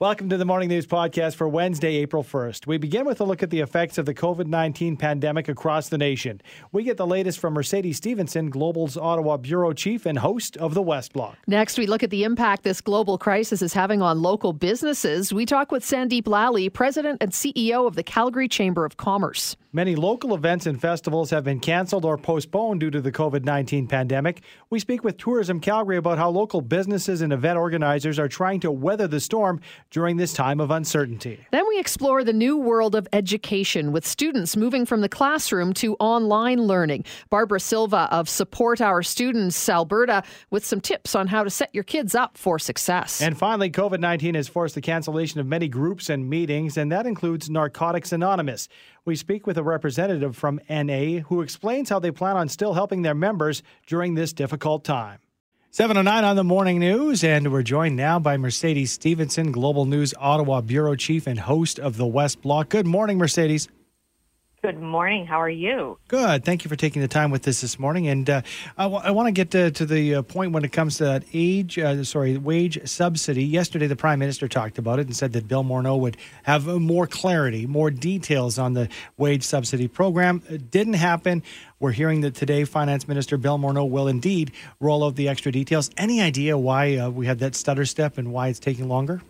Welcome to the Morning News Podcast for Wednesday, April 1st. We begin with a look at the effects of the COVID 19 pandemic across the nation. We get the latest from Mercedes Stephenson, Global's Ottawa Bureau Chief and host of the West Block. Next, we look at the impact this global crisis is having on local businesses. We talk with Sandip Lalli, President and CEO of the Calgary Chamber of Commerce. Many local events and festivals have been canceled or postponed due to the COVID 19 pandemic. We speak with Tourism Calgary about how local businesses and event organizers are trying to weather the storm during this time of uncertainty. Then we explore the new world of education with students moving from the classroom to online learning. Barbara Silva of Support Our Students Alberta with some tips on how to set your kids up for success. And finally, COVID 19 has forced the cancellation of many groups and meetings, and that includes Narcotics Anonymous. We speak with a representative from NA who explains how they plan on still helping their members during this difficult time. 709 on the morning news, and we're joined now by Mercedes Stephenson, Global News Ottawa Bureau Chief and host of the West Block. Good morning, Mercedes. Good morning. How are you? Good. Thank you for taking the time with us this morning. And uh, I, w- I want to get to, to the uh, point when it comes to that age, uh, sorry, wage subsidy. Yesterday, the Prime Minister talked about it and said that Bill Morneau would have more clarity, more details on the wage subsidy program. It didn't happen. We're hearing that today, Finance Minister Bill Morneau will indeed roll out the extra details. Any idea why uh, we had that stutter step and why it's taking longer?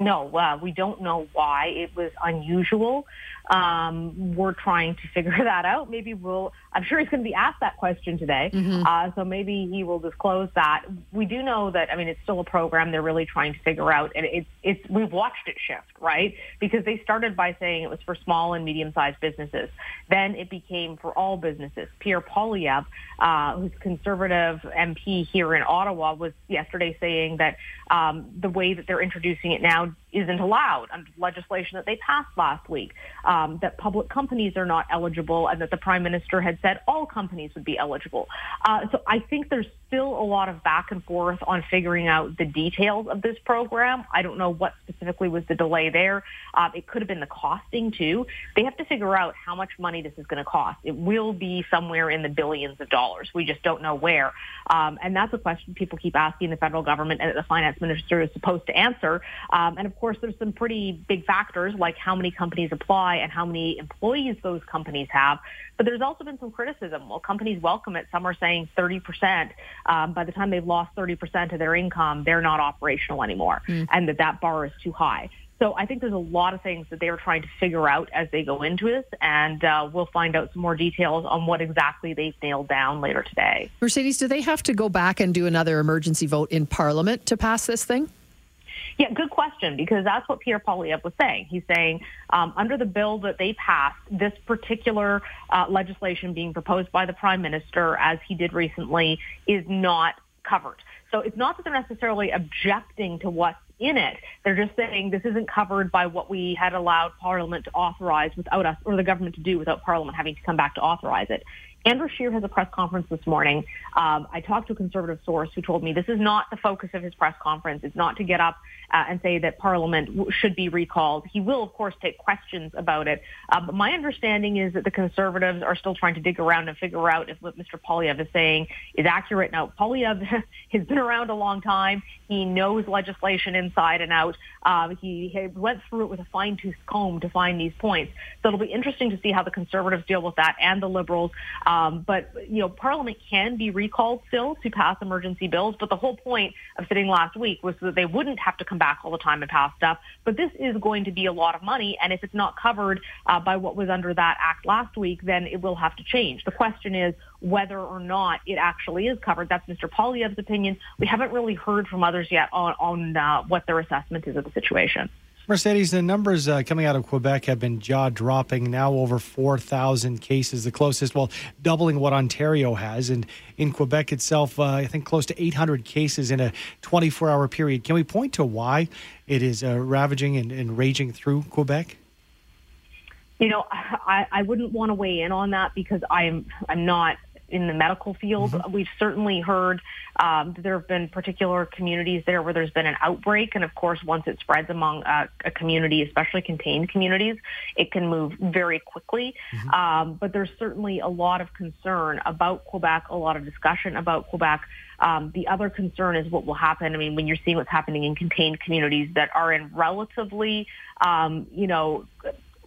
No, uh, we don't know why. It was unusual. Um, we're trying to figure that out. Maybe we'll, I'm sure he's going to be asked that question today. Mm-hmm. Uh, so maybe he will disclose that. We do know that, I mean, it's still a program they're really trying to figure out. And it's, it's, we've watched it shift, right? Because they started by saying it was for small and medium sized businesses. Then it became for all businesses. Pierre Poilievre, uh, who's conservative MP here in Ottawa, was yesterday saying that um, the way that they're introducing it now isn't allowed under legislation that they passed last week, um, that public companies are not eligible, and that the prime minister had said all companies would be eligible. Uh, so I think there's still a lot of back and forth on figuring out the details of this program. I don't know what specifically was the delay there. Uh, it could have been the costing too. They have to figure out how much money this is going to cost. It will be somewhere in the billions of dollars. We just don't know where. Um, and that's a question people keep asking the federal government and the finance minister is supposed to answer. Um, and of course, there's some pretty big factors like how many companies apply and how many employees those companies have. But there's also been some criticism. Well, companies welcome it. Some are saying 30%. Um, by the time they've lost 30% of their income, they're not operational anymore, mm. and that that bar is too high. So I think there's a lot of things that they are trying to figure out as they go into this, and uh, we'll find out some more details on what exactly they've nailed down later today. Mercedes, do they have to go back and do another emergency vote in Parliament to pass this thing? Yeah, good question, because that's what Pierre Poilievre was saying. He's saying um, under the bill that they passed, this particular uh, legislation being proposed by the Prime Minister, as he did recently, is not covered. So it's not that they're necessarily objecting to what's in it. They're just saying this isn't covered by what we had allowed Parliament to authorize without us, or the government to do without Parliament having to come back to authorize it. Andrew Scheer has a press conference this morning. Um, I talked to a conservative source who told me this is not the focus of his press conference. It's not to get up uh, and say that Parliament w- should be recalled. He will, of course, take questions about it. Uh, but my understanding is that the Conservatives are still trying to dig around and figure out if what Mr. Poilievre is saying is accurate. Now, Poilievre has been around a long time. He knows legislation inside and out. Um, he, he went through it with a fine-tooth comb to find these points. So it'll be interesting to see how the Conservatives deal with that and the Liberals. Um, but, you know, Parliament can be recalled still to pass emergency bills. But the whole point of sitting last week was that they wouldn't have to come back all the time and pass stuff. But this is going to be a lot of money. And if it's not covered uh, by what was under that act last week, then it will have to change. The question is whether or not it actually is covered. That's Mr. Poilievre's opinion. We haven't really heard from others yet on, on uh, what their assessment is of the situation. Mercedes, the numbers uh, coming out of Quebec have been jaw dropping. Now over 4,000 cases, the closest, well, doubling what Ontario has. And in Quebec itself, uh, I think close to 800 cases in a 24 hour period. Can we point to why it is uh, ravaging and, and raging through Quebec? You know, I, I wouldn't want to weigh in on that because I'm I'm not in the medical field. Mm-hmm. We've certainly heard um, there have been particular communities there where there's been an outbreak, and of course, once it spreads among uh, a community, especially contained communities, it can move very quickly. Mm-hmm. Um, but there's certainly a lot of concern about Quebec, a lot of discussion about Quebec. Um, the other concern is what will happen. I mean, when you're seeing what's happening in contained communities that are in relatively, um, you know,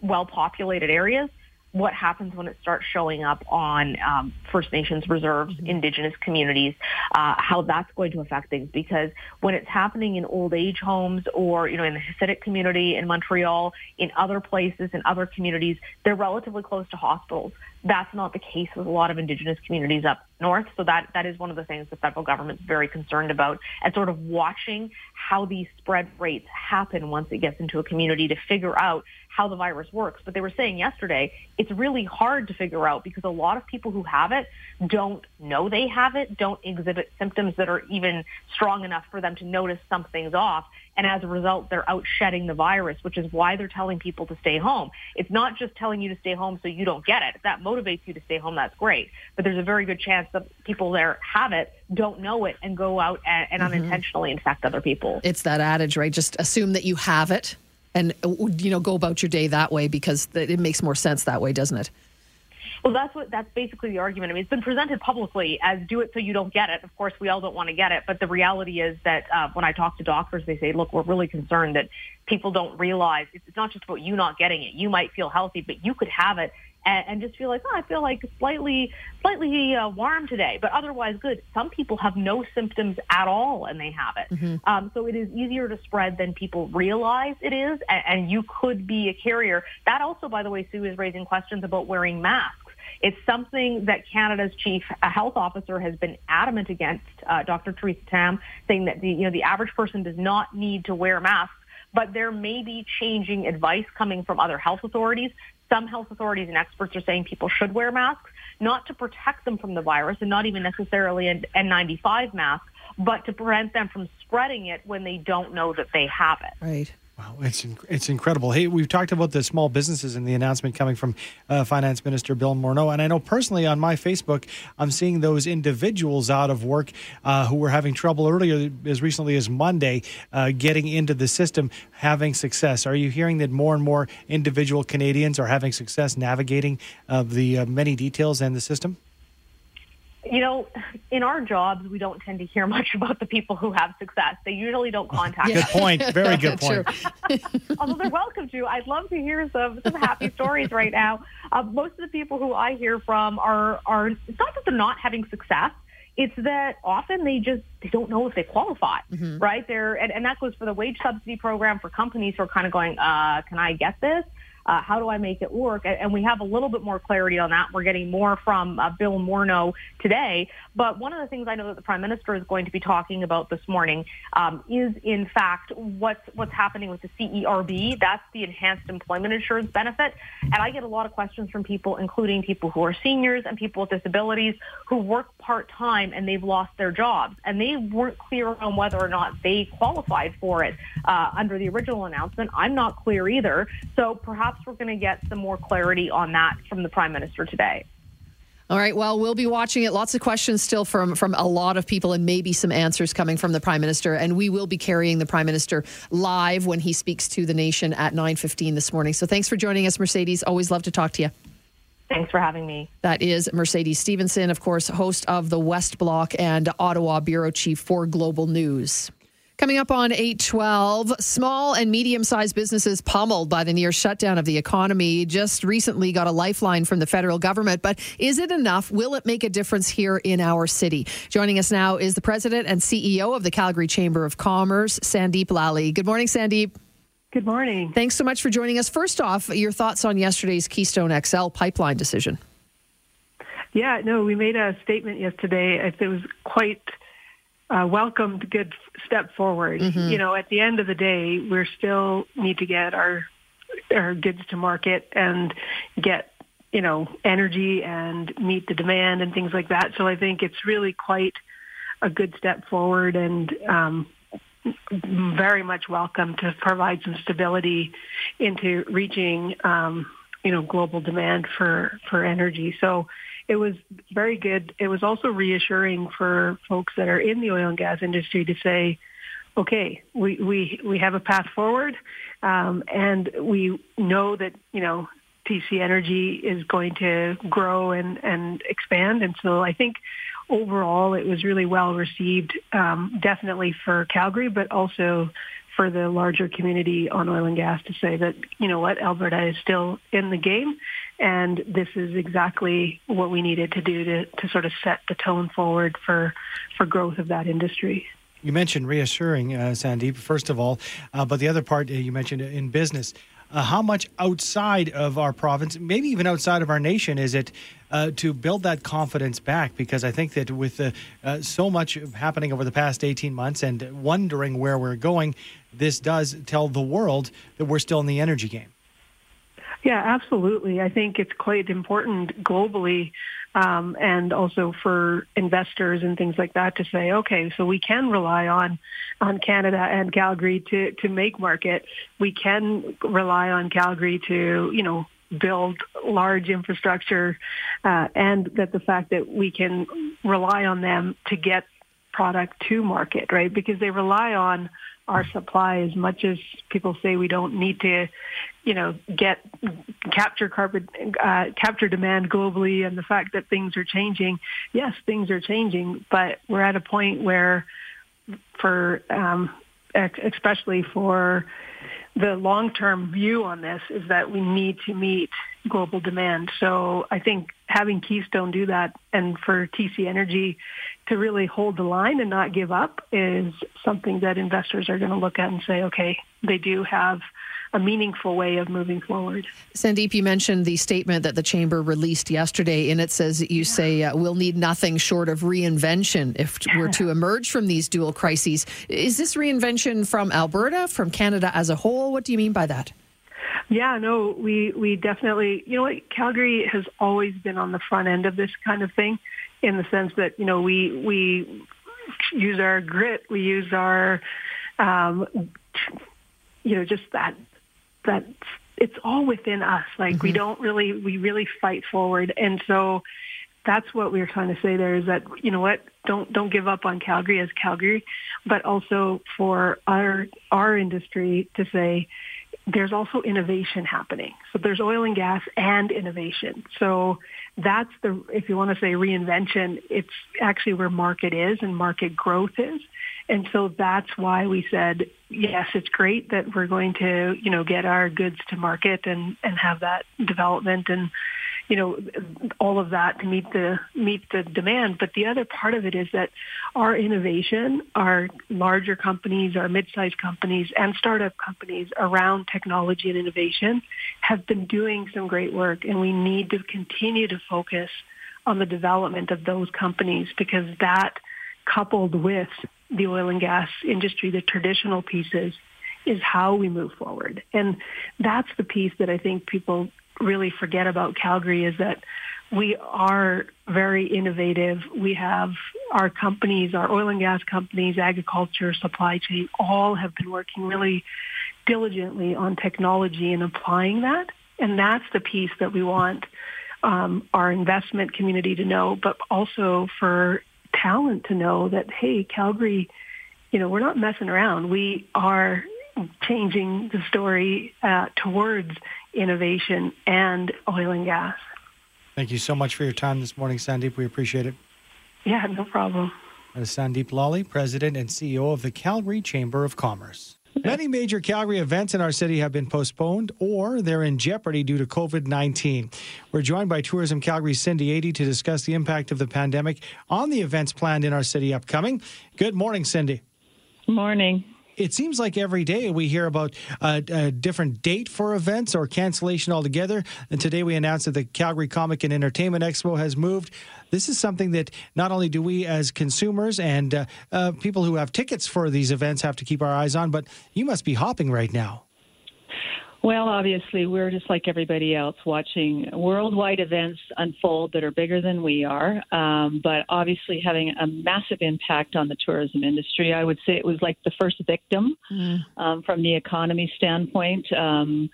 well-populated areas, what happens when it starts showing up on um, First Nations reserves, mm-hmm. Indigenous communities, uh, how that's going to affect things. Because when it's happening in old age homes or, you know, in the Hasidic community in Montreal, in other places, in other communities, they're relatively close to hospitals. That's not the case with a lot of Indigenous communities up north. So that, that is one of the things the federal government's very concerned about and sort of watching how these spread rates happen once it gets into a community to figure out how the virus works. But they were saying yesterday, it's really hard to figure out because a lot of people who have it don't know they have it, don't exhibit symptoms that are even strong enough for them to notice something's off. And as a result, they're out shedding the virus, which is why they're telling people to stay home. It's not just telling you to stay home so you don't get it. If that motivates you to stay home, that's great. But there's a very good chance that people there have it, don't know it, and go out and, and mm-hmm. unintentionally infect other people. It's that adage, right? Just assume that you have it and, you know, go about your day that way because it makes more sense that way, doesn't it? Well, that's what that's basically the argument. I mean, it's been presented publicly as do it so you don't get it. Of course, we all don't want to get it, but the reality is that uh, when I talk to doctors, they say, "Look, we're really concerned that people don't realize it's not just about you not getting it. You might feel healthy, but you could have it and, and just feel like, oh, I feel like slightly, slightly uh, warm today, but otherwise good. Some people have no symptoms at all and they have it. Mm-hmm. Um, so it is easier to spread than people realize it is, and, and you could be a carrier. That also, by the way, Sue is raising questions about wearing masks. It's something that Canada's chief health officer has been adamant against, uh, Dr. Theresa Tam, saying that the you know the average person does not need to wear masks but there may be changing advice coming from other health authorities. Some health authorities and experts are saying people should wear masks, not to protect them from the virus and not even necessarily an N95 mask, but to prevent them from spreading it when they don't know that they have it. Right. Wow, it's it's incredible. Hey, we've talked about the small businesses and the announcement coming from uh, Finance Minister Bill Morneau, and I know personally on my Facebook, I'm seeing those individuals out of work uh, who were having trouble earlier, as recently as Monday, uh, getting into the system, having success. Are you hearing that more and more individual Canadians are having success navigating uh, the uh, many details and the system? You know, in our jobs, we don't tend to hear much about the people who have success. They usually don't contact us. Good point. Very good point. Although they're welcome to. I'd love to hear some, some happy stories right now. Uh, most of the people who I hear from are, are, it's not that they're not having success. It's that often they just they don't know if they qualify, mm-hmm. right? They're and, and that goes for the wage subsidy program for companies who are kind of going, uh, can I get this? Uh, how do I make it work? And we have a little bit more clarity on that. We're getting more from uh, Bill Morneau today. But one of the things I know that the Prime Minister is going to be talking about this morning um, is, in fact, what's what's happening with the CERB. That's the Enhanced Employment Insurance Benefit. And I get a lot of questions from people, including people who are seniors and people with disabilities who work part time and they've lost their jobs, and they weren't clear on whether or not they qualified for it uh, under the original announcement. I'm not clear either. So perhaps we're going to get some more clarity on that from the Prime Minister today. All right. Well, we'll be watching it. Lots of questions still from from a lot of people, and maybe some answers coming from the Prime Minister. And we will be carrying the Prime Minister live when he speaks to the nation at nine fifteen this morning. So thanks for joining us, Mercedes. Always love to talk to you. Thanks for having me. That is Mercedes Stephenson, of course, host of the West Block and Ottawa bureau chief for Global News. Coming up on 812, small and medium sized businesses pummeled by the near shutdown of the economy just recently got a lifeline from the federal government. But is it enough? Will it make a difference here in our city? Joining us now is the president and CEO of the Calgary Chamber of Commerce, Sandip Lalli. Good morning, Sandip. Good morning. Thanks so much for joining us. First off, your thoughts on yesterday's Keystone XL pipeline decision. Yeah, no, we made a statement yesterday. It was quite uh, welcomed good step forward. Mm-hmm. You know, at the end of the day, we still need to get our our goods to market and get you know energy and meet the demand and things like that. So I think it's really quite a good step forward and um, very much welcome to provide some stability into reaching um, you know global demand for for energy. So it was very good. It was also reassuring for folks that are in the oil and gas industry to say, okay, we, we, we have a path forward, um, and we know that, you know, TC Energy is going to grow and, and expand. And so I think overall it was really well received, um, definitely for Calgary, but also for the larger community on oil and gas to say that, you know what, Alberta is still in the game and this is exactly what we needed to do to, to sort of set the tone forward for, for growth of that industry. You mentioned reassuring, uh, Sandip, first of all, uh, but the other part uh, you mentioned in business. Uh, how much outside of our province, maybe even outside of our nation, is it uh, to build that confidence back? Because I think that with uh, so much happening over the past 18 months and wondering where we're going, this does tell the world that we're still in the energy game. Yeah, absolutely. I think it's quite important globally um, and also for investors and things like that to say, okay, so we can rely on on Canada and Calgary to to make market. We can rely on Calgary to you know build large infrastructure, uh, and that the fact that we can rely on them to get product to market, right? Because they rely on our supply as much as people say we don't need to, you know, get capture carbon, uh, capture demand globally and the fact that things are changing. Yes, things are changing, but we're at a point where for, um, especially for the long-term view on this is that we need to meet global demand. So I think having Keystone do that and for TC Energy to really hold the line and not give up is something that investors are going to look at and say, okay, they do have a meaningful way of moving forward. Sandip, you mentioned the statement that the chamber released yesterday, and it says you say uh, we'll need nothing short of reinvention if we're to emerge from these dual crises. Is this reinvention from Alberta, from Canada as a whole? What do you mean by that? Yeah, no, we we definitely, you know what, Calgary has always been on the front end of this kind of thing in the sense that, you know, we we use our grit, we use our um you know, just that that it's all within us. Like mm-hmm. we don't really we really fight forward. And so that's what we are trying to say there is that you know what don't don't give up on Calgary as Calgary, but also for our our industry to say there's also innovation happening. So there's oil and gas and innovation. So that's the, if you want to say reinvention, it's actually where market is and market growth is. And so that's why we said, yes, it's great that we're going to, you know, get our goods to market and, and have that development and you know, all of that to meet the meet the demand. But the other part of it is that our innovation, our larger companies, our mid-sized companies, and startup companies around technology and innovation have been doing some great work, and we need to continue to focus on the development of those companies because that, coupled with the oil and gas industry, the traditional pieces, is how we move forward. And that's the piece that I think people really forget about Calgary is that we are very innovative. We have our companies, our oil and gas companies, agriculture, supply chain, all have been working really diligently on technology and applying that. And that's the piece that we want um, our investment community to know, but also for talent to know that, hey, Calgary, you know, we're not messing around. We are changing the story uh, towards innovation and oil and gas. Thank you so much for your time this morning, Sandip. We appreciate it. Yeah, no problem. That is Sandip Lalli, President and CEO of the Calgary Chamber of Commerce. Many major Calgary events in our city have been postponed or they're in jeopardy due to COVID 19. We're joined by Tourism Calgary's Cindy Ady to discuss the impact of the pandemic on the events planned in our city upcoming. Good morning, Cindy. Morning it seems like every day we hear about a, a, different date for events or cancellation altogether. And today we announced that the Calgary Comic and Entertainment Expo has moved. This is something that not only do we as consumers and uh, uh, people who have tickets for these events have to keep our eyes on, but you must be hopping right now. Well, obviously, we're just like everybody else watching worldwide events unfold that are bigger than we are, um, but obviously having a massive impact on the tourism industry. I would say it was like the first victim mm. um, from the economy standpoint. Um,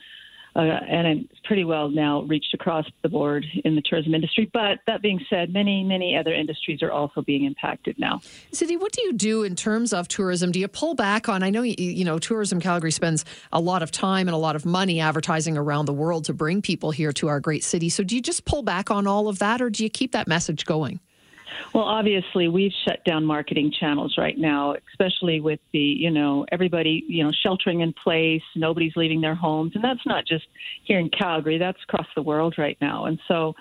uh, and it's pretty well now reached across the board in the tourism industry. But that being said, many, many other industries are also being impacted now. Cindy, what do you do in terms of tourism? Do you pull back on? I know you, you know Tourism Calgary spends a lot of time and a lot of money advertising around the world to bring people here to our great city. So do you just pull back on all of that, or do you keep that message going? Well, obviously, we've shut down marketing channels right now, especially with the, you know, everybody, you know, sheltering in place, nobody's leaving their homes. And that's not just here in Calgary, that's across the world right now. And so,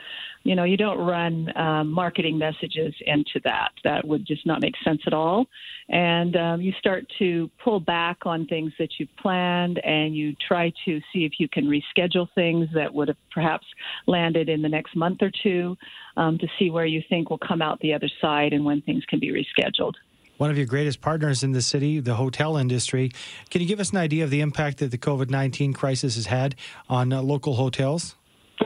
you know, you don't run um, marketing messages into that. That would just not make sense at all. And um, you start to pull back on things that you've planned and you try to see if you can reschedule things that would have perhaps landed in the next month or two um, to see where you think will come out the other side and when things can be rescheduled one of your greatest partners in the city, the hotel industry. Can you give us an idea of the impact that the COVID 19 crisis has had on uh, local hotels?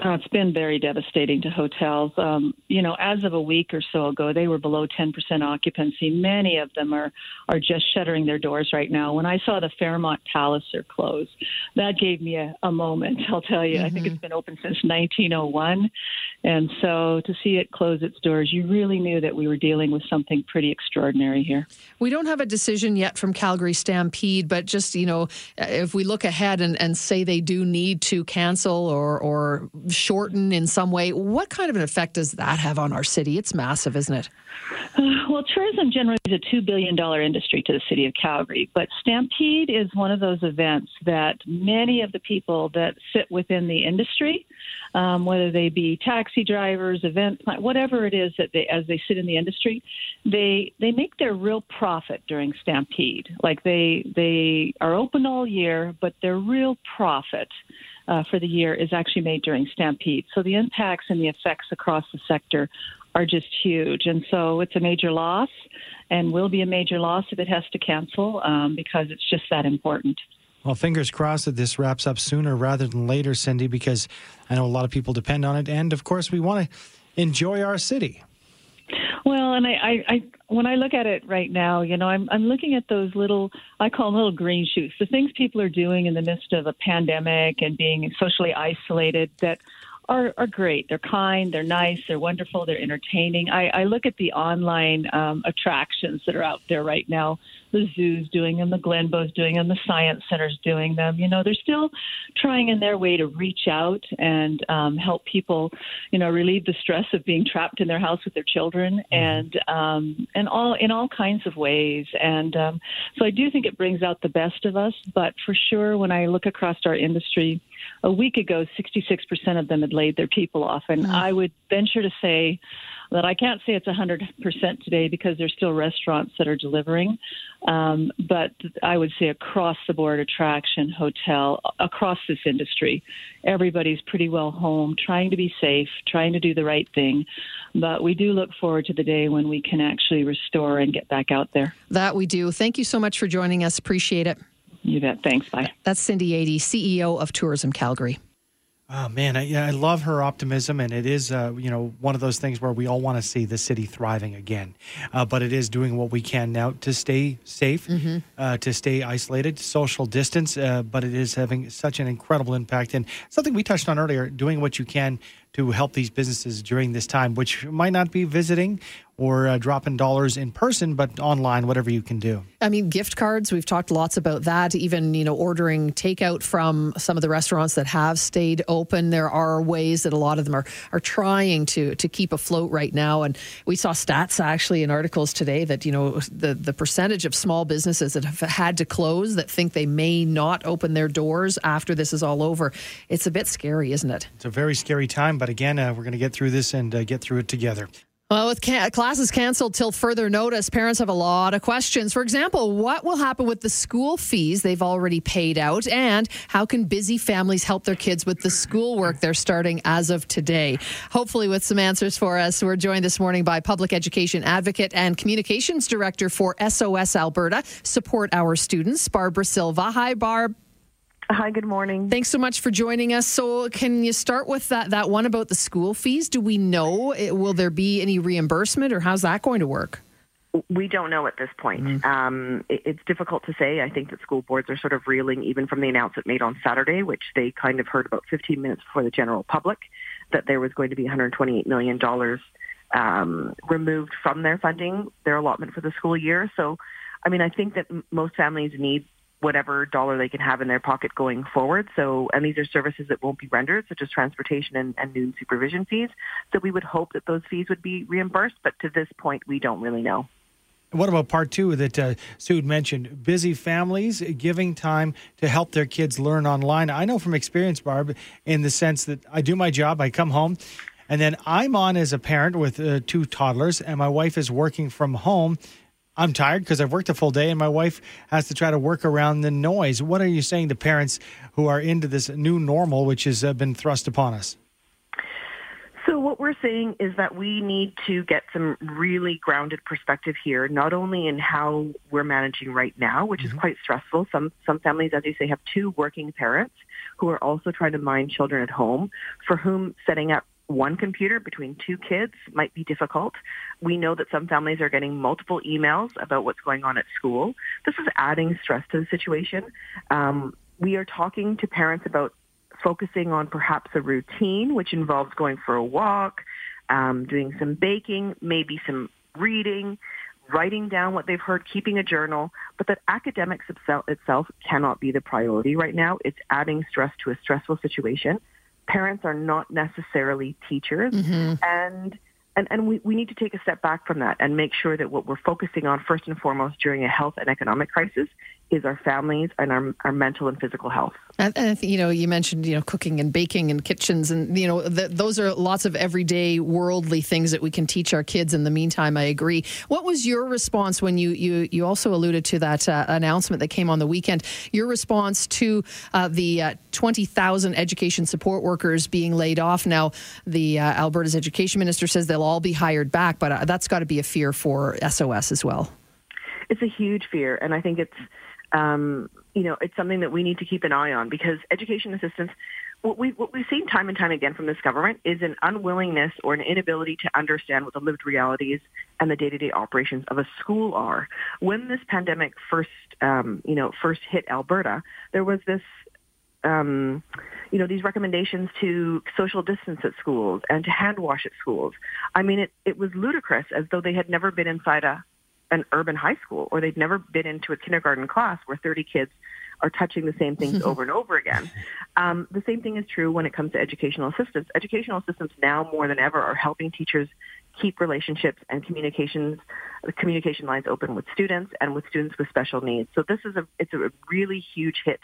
Uh, it's been very devastating to hotels. Um, you know, as of a week or so ago, they were below 10% occupancy. Many of them are are just shuttering their doors right now. When I saw the Fairmont Palliser close, that gave me a, a moment. I'll tell you. Mm-hmm. I think it's mm-hmm. been open since 1901, and so to see it close its doors, you really knew that we were dealing with something pretty extraordinary here. We don't have a decision yet from Calgary Stampede, but just you know, if we look ahead and, and say they do need to cancel or or shorten in some way. What kind of an effect does that have on our city? It's massive, isn't it? Uh, well, tourism generally is a $2 billion industry to the city of Calgary, but Stampede is one of those events that many of the people that sit within the industry, um, whether they be taxi drivers, event whatever it is that they, as they sit in the industry, they they make their real profit during Stampede. Like they they are open all year, but their real profit uh, for the year is actually made during Stampede. So the impacts and the effects across the sector are just huge. And so it's a major loss and will be a major loss if it has to cancel um, because it's just that important. Well, fingers crossed that this wraps up sooner rather than later, Cindy, because I know a lot of people depend on it. And of course, we want to enjoy our city. Well, and I, I, I, when I look at it right now, you know, I'm, I'm looking at those little, I call them little green shoots, the things people are doing in the midst of a pandemic and being socially isolated that are, are great. They're kind, they're nice, they're wonderful, they're entertaining. I, I look at the online um, attractions that are out there right now. The zoo's doing them, the Glenbow's doing them, the science center's doing them. You know, they're still trying in their way to reach out and um, help people, you know, relieve the stress of being trapped in their house with their children, mm-hmm. and um, and all in all kinds of ways. And um, so I do think it brings out the best of us. But for sure, when I look across our industry a week ago, 66% of them had laid their people off. And mm. I would venture to say that I can't say it's 100% today because there's still restaurants that are delivering. Um, but I would say across the board, attraction, hotel, across this industry, everybody's pretty well home, trying to be safe, trying to do the right thing. But we do look forward to the day when we can actually restore and get back out there. That we do. Thank you so much for joining us. Appreciate it. You bet. Thanks. Bye. That's Cindy Ady, CEO of Tourism Calgary. Oh man, I, I love her optimism, and it is uh, you know one of those things where we all want to see the city thriving again, uh, but it is doing what we can now to stay safe, mm-hmm. uh, to stay isolated, social distance, uh, but it is having such an incredible impact, and something we touched on earlier, doing what you can to help these businesses during this time, which might not be visiting or uh, dropping dollars in person, but online, whatever you can do. I mean, gift cards, we've talked lots about that. Even, you know, ordering takeout from some of the restaurants that have stayed open. There are ways that a lot of them are, are trying to, to keep afloat right now. And we saw stats actually in articles today that, you know, the, the percentage of small businesses that have had to close that think they may not open their doors after this is all over. It's a bit scary, isn't it? It's a very scary time, but again, uh, we're going to get through this and uh, get through it together. Well, with classes canceled till further notice, parents have a lot of questions. For example, what will happen with the school fees they've already paid out? And how can busy families help their kids with the schoolwork they're starting as of today? Hopefully, with some answers for us. We're joined this morning by public education advocate and communications director for SOS Alberta, Support Our Students, Barbara Silva. Hi, Barb. Hi, good morning. Thanks so much for joining us. So, can you start with that that one about the school fees? Do we know will there be any reimbursement, or how's that going to work? We don't know at this point. Mm-hmm. Um, it, it's difficult to say. I think that school boards are sort of reeling even from the announcement made on Saturday, which they kind of heard about 15 minutes before the general public, that there was going to be $128 million um, removed from their funding, their allotment for the school year. So, I mean, I think that m- most families need whatever dollar they can have in their pocket going forward. So, and these are services that won't be rendered, such as transportation and, and noon supervision fees. So we would hope that those fees would be reimbursed, but to this point, we don't really know. What about part two that uh, Sue mentioned? Busy families giving time to help their kids learn online. I know from experience, Barb, in the sense that I do my job, I come home, and then I'm on as a parent with uh, two toddlers, and my wife is working from home. I'm tired because I've worked a full day, and my wife has to try to work around the noise. What are you saying to parents who are into this new normal, which has uh, been thrust upon us? So what we're saying is that we need to get some really grounded perspective here, not only in how we're managing right now, which mm-hmm. is quite stressful. Some some families, as you say, have two working parents who are also trying to mind children at home, for whom setting up one computer between two kids might be difficult. We know that some families are getting multiple emails about what's going on at school. This is adding stress to the situation. Um, we are talking to parents about focusing on perhaps a routine, which involves going for a walk, um, doing some baking, maybe some reading, writing down what they've heard, keeping a journal, but that academics itself cannot be the priority right now. It's adding stress to a stressful situation. Parents are not necessarily teachers, mm-hmm. and and, and we, we need to take a step back from that and make sure that what we're focusing on first and foremost during a health and economic crisis is our families and our, our mental and physical health. And, and you know, you mentioned you know cooking and baking and kitchens, and you know those are lots of everyday worldly things that we can teach our kids. In the meantime, I agree. What was your response when you you you also alluded to that uh, announcement that came on the weekend? Your response to uh, the uh, twenty thousand education support workers being laid off. Now, the uh, Alberta's education minister says they'll all be hired back, but uh, that's got to be a fear for SOS as well. It's a huge fear, and I think it's um, you know, it's something that we need to keep an eye on because education assistance, what, we, what we've seen time and time again from this government is an unwillingness or an inability to understand what the lived realities and the day-to-day operations of a school are. When this pandemic first, um, you know, first hit Alberta, there was this um, you know, these recommendations to social distance at schools and to hand wash at schools. I mean, it, it was ludicrous as though they had never been inside a, an urban high school or they'd never been into a kindergarten class where 30 kids are touching the same things over and over again. Um, the same thing is true when it comes to educational assistants. Educational assistants now more than ever are helping teachers keep relationships and communications, communication lines open with students and with students with special needs. So this is a, it's a really huge hit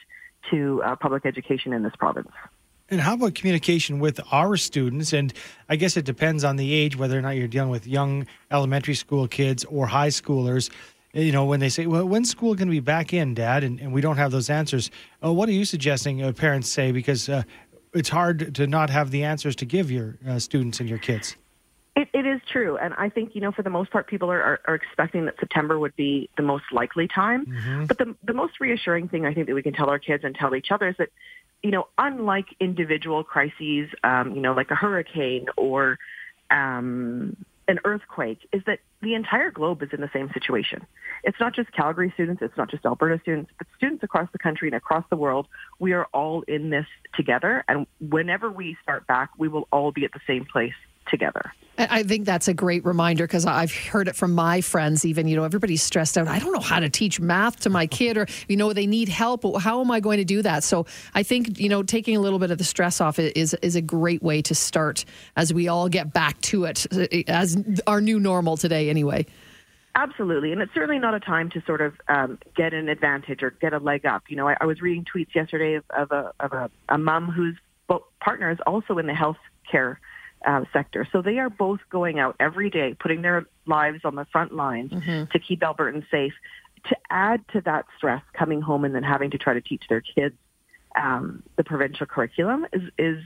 to uh, public education in this province. And how about communication with our students? And I guess it depends on the age, whether or not you're dealing with young elementary school kids or high schoolers. You know, when they say, well, when's school going to be back in, Dad? And, and we don't have those answers. Uh, what are you suggesting uh, parents say? Because uh, it's hard to not have the answers to give your uh, students and your kids. It, it is true, and I think you know for the most part, people are, are, are expecting that September would be the most likely time. Mm-hmm. But the the most reassuring thing I think that we can tell our kids and tell each other is that you know, unlike individual crises, um, you know, like a hurricane or um, an earthquake, is that the entire globe is in the same situation. It's not just Calgary students, it's not just Alberta students, but students across the country and across the world. We are all in this together, and whenever we start back, we will all be at the same place together. I think that's a great reminder because I've heard it from my friends. Even you know, everybody's stressed out. I don't know how to teach math to my kid, or you know, they need help. How am I going to do that? So I think you know, taking a little bit of the stress off is is a great way to start as we all get back to it as our new normal today. Anyway. Absolutely, and it's certainly not a time to sort of um, get an advantage or get a leg up. You know, I, I was reading tweets yesterday of, of a of a, a mom whose partner is also in the health care uh, sector. So they are both going out every day, putting their lives on the front lines mm-hmm. to keep Albertans safe. To add to that stress, coming home and then having to try to teach their kids um, the provincial curriculum is, is,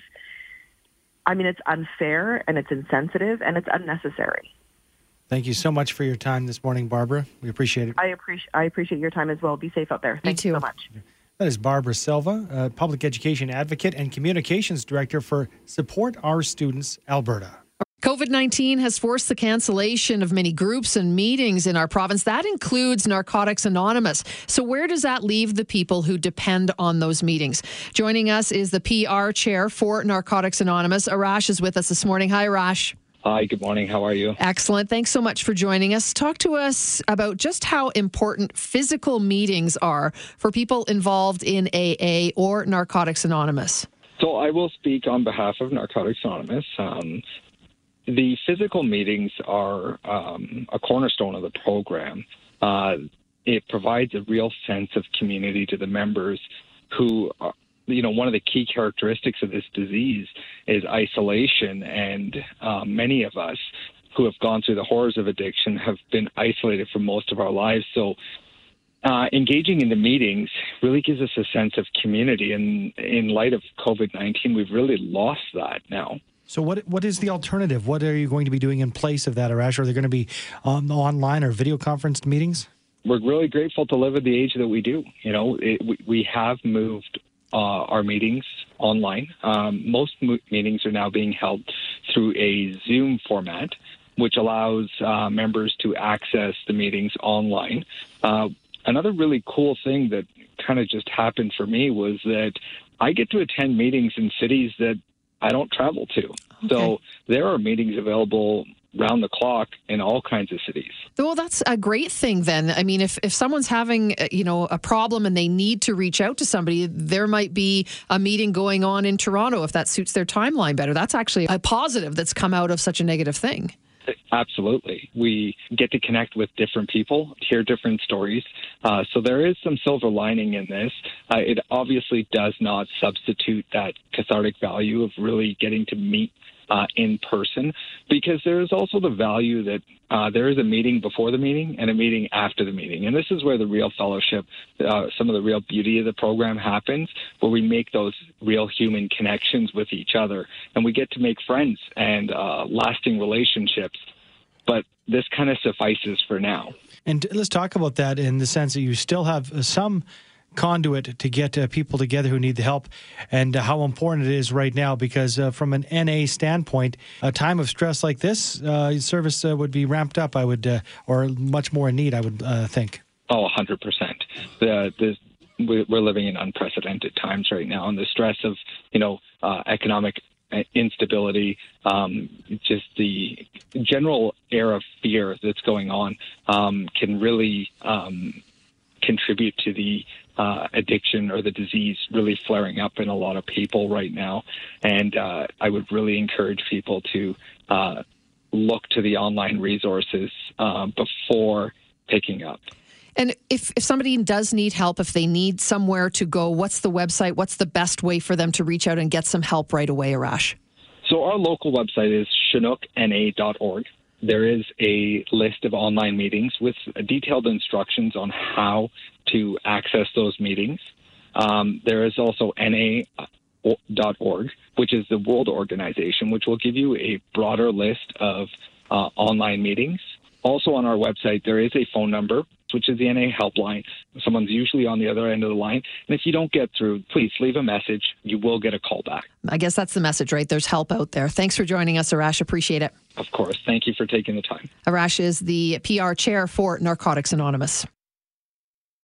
I mean, it's unfair and it's insensitive and it's unnecessary. Thank you so much for your time this morning, Barbara. We appreciate it. I appreciate I appreciate your time as well. Be safe out there. Thank you, you so much. That is Barbara Silva, a public education advocate and communications director for Support Our Students Alberta. COVID 19 has forced the cancellation of many groups and meetings in our province. That includes Narcotics Anonymous. So, where does that leave the people who depend on those meetings? Joining us is the PR chair for Narcotics Anonymous. Arash is with us this morning. Hi, Arash. Hi, good morning. How are you? Excellent. Thanks so much for joining us. Talk to us about just how important physical meetings are for people involved in AA or Narcotics Anonymous. So, I will speak on behalf of Narcotics Anonymous. Um, the physical meetings are um, a cornerstone of the program. Uh, it provides a real sense of community to the members who are, you know, one of the key characteristics of this disease is isolation, and uh, many of us who have gone through the horrors of addiction have been isolated for most of our lives. So, uh, engaging in the meetings really gives us a sense of community, and in light of COVID 19, we've really lost that now. So what what is the alternative? What are you going to be doing in place of that, Arash? Are there going to be um, online or video conference meetings? We're really grateful to live at the age that we do. You know, it, we, we have moved uh, our meetings online. Um, most mo- meetings are now being held through a Zoom format, which allows uh, members to access the meetings online. Uh, another really cool thing that kind of just happened for me was that I get to attend meetings in cities that I don't travel to. Okay. So there are meetings available round the clock in all kinds of cities. Well, that's a great thing then. I mean, if, if someone's having, uh, you know, a problem and they need to reach out to somebody, there might be a meeting going on in Toronto if that suits their timeline better. That's actually a positive that's come out of such a negative thing. Absolutely. We get to connect with different people, hear different stories. Uh, so there is some silver lining in this. Uh, it obviously does not substitute that cathartic value of really getting to meet uh, in person because there is also the value that uh, there is a meeting before the meeting and a meeting after the meeting. And this is where the real fellowship, uh, some of the real beauty of the program happens, where we make those real human connections with each other and we get to make friends and uh, lasting relationships. But this kind of suffices for now. And let's talk about that in the sense that you still have some conduit to get uh, people together who need the help and uh, how important it is right now because uh, from an NA standpoint, a time of stress like this, uh, service uh, would be ramped up, I would, uh, or much more in need, I would think. Oh, 100%. The, the, we're living in unprecedented times right now, and the stress of, you know, economic instability, um, just the general air of fear that's going on um, can really um, contribute to the uh, addiction or the disease really flaring up in a lot of people right now. And uh, I would really encourage people to uh, look to the online resources uh, before picking up. And if, if somebody does need help, if they need somewhere to go, what's the website? What's the best way for them to reach out and get some help right away, Arash? So our local website is chinookna.org there is a list of online meetings with detailed instructions on how to access those meetings. Um, there is also NA.org, which is the World Organization, which will give you a broader list of uh, online meetings. Also on our website, there is a phone number which is the NA helpline. Someone's usually on the other end of the line. And if you don't get through, please leave a message. You will get a call back. I guess that's the message, right? There's help out there. Thanks for joining us, Arash. Appreciate it. Of course. Thank you for taking the time. Arash is the PR chair for Narcotics Anonymous.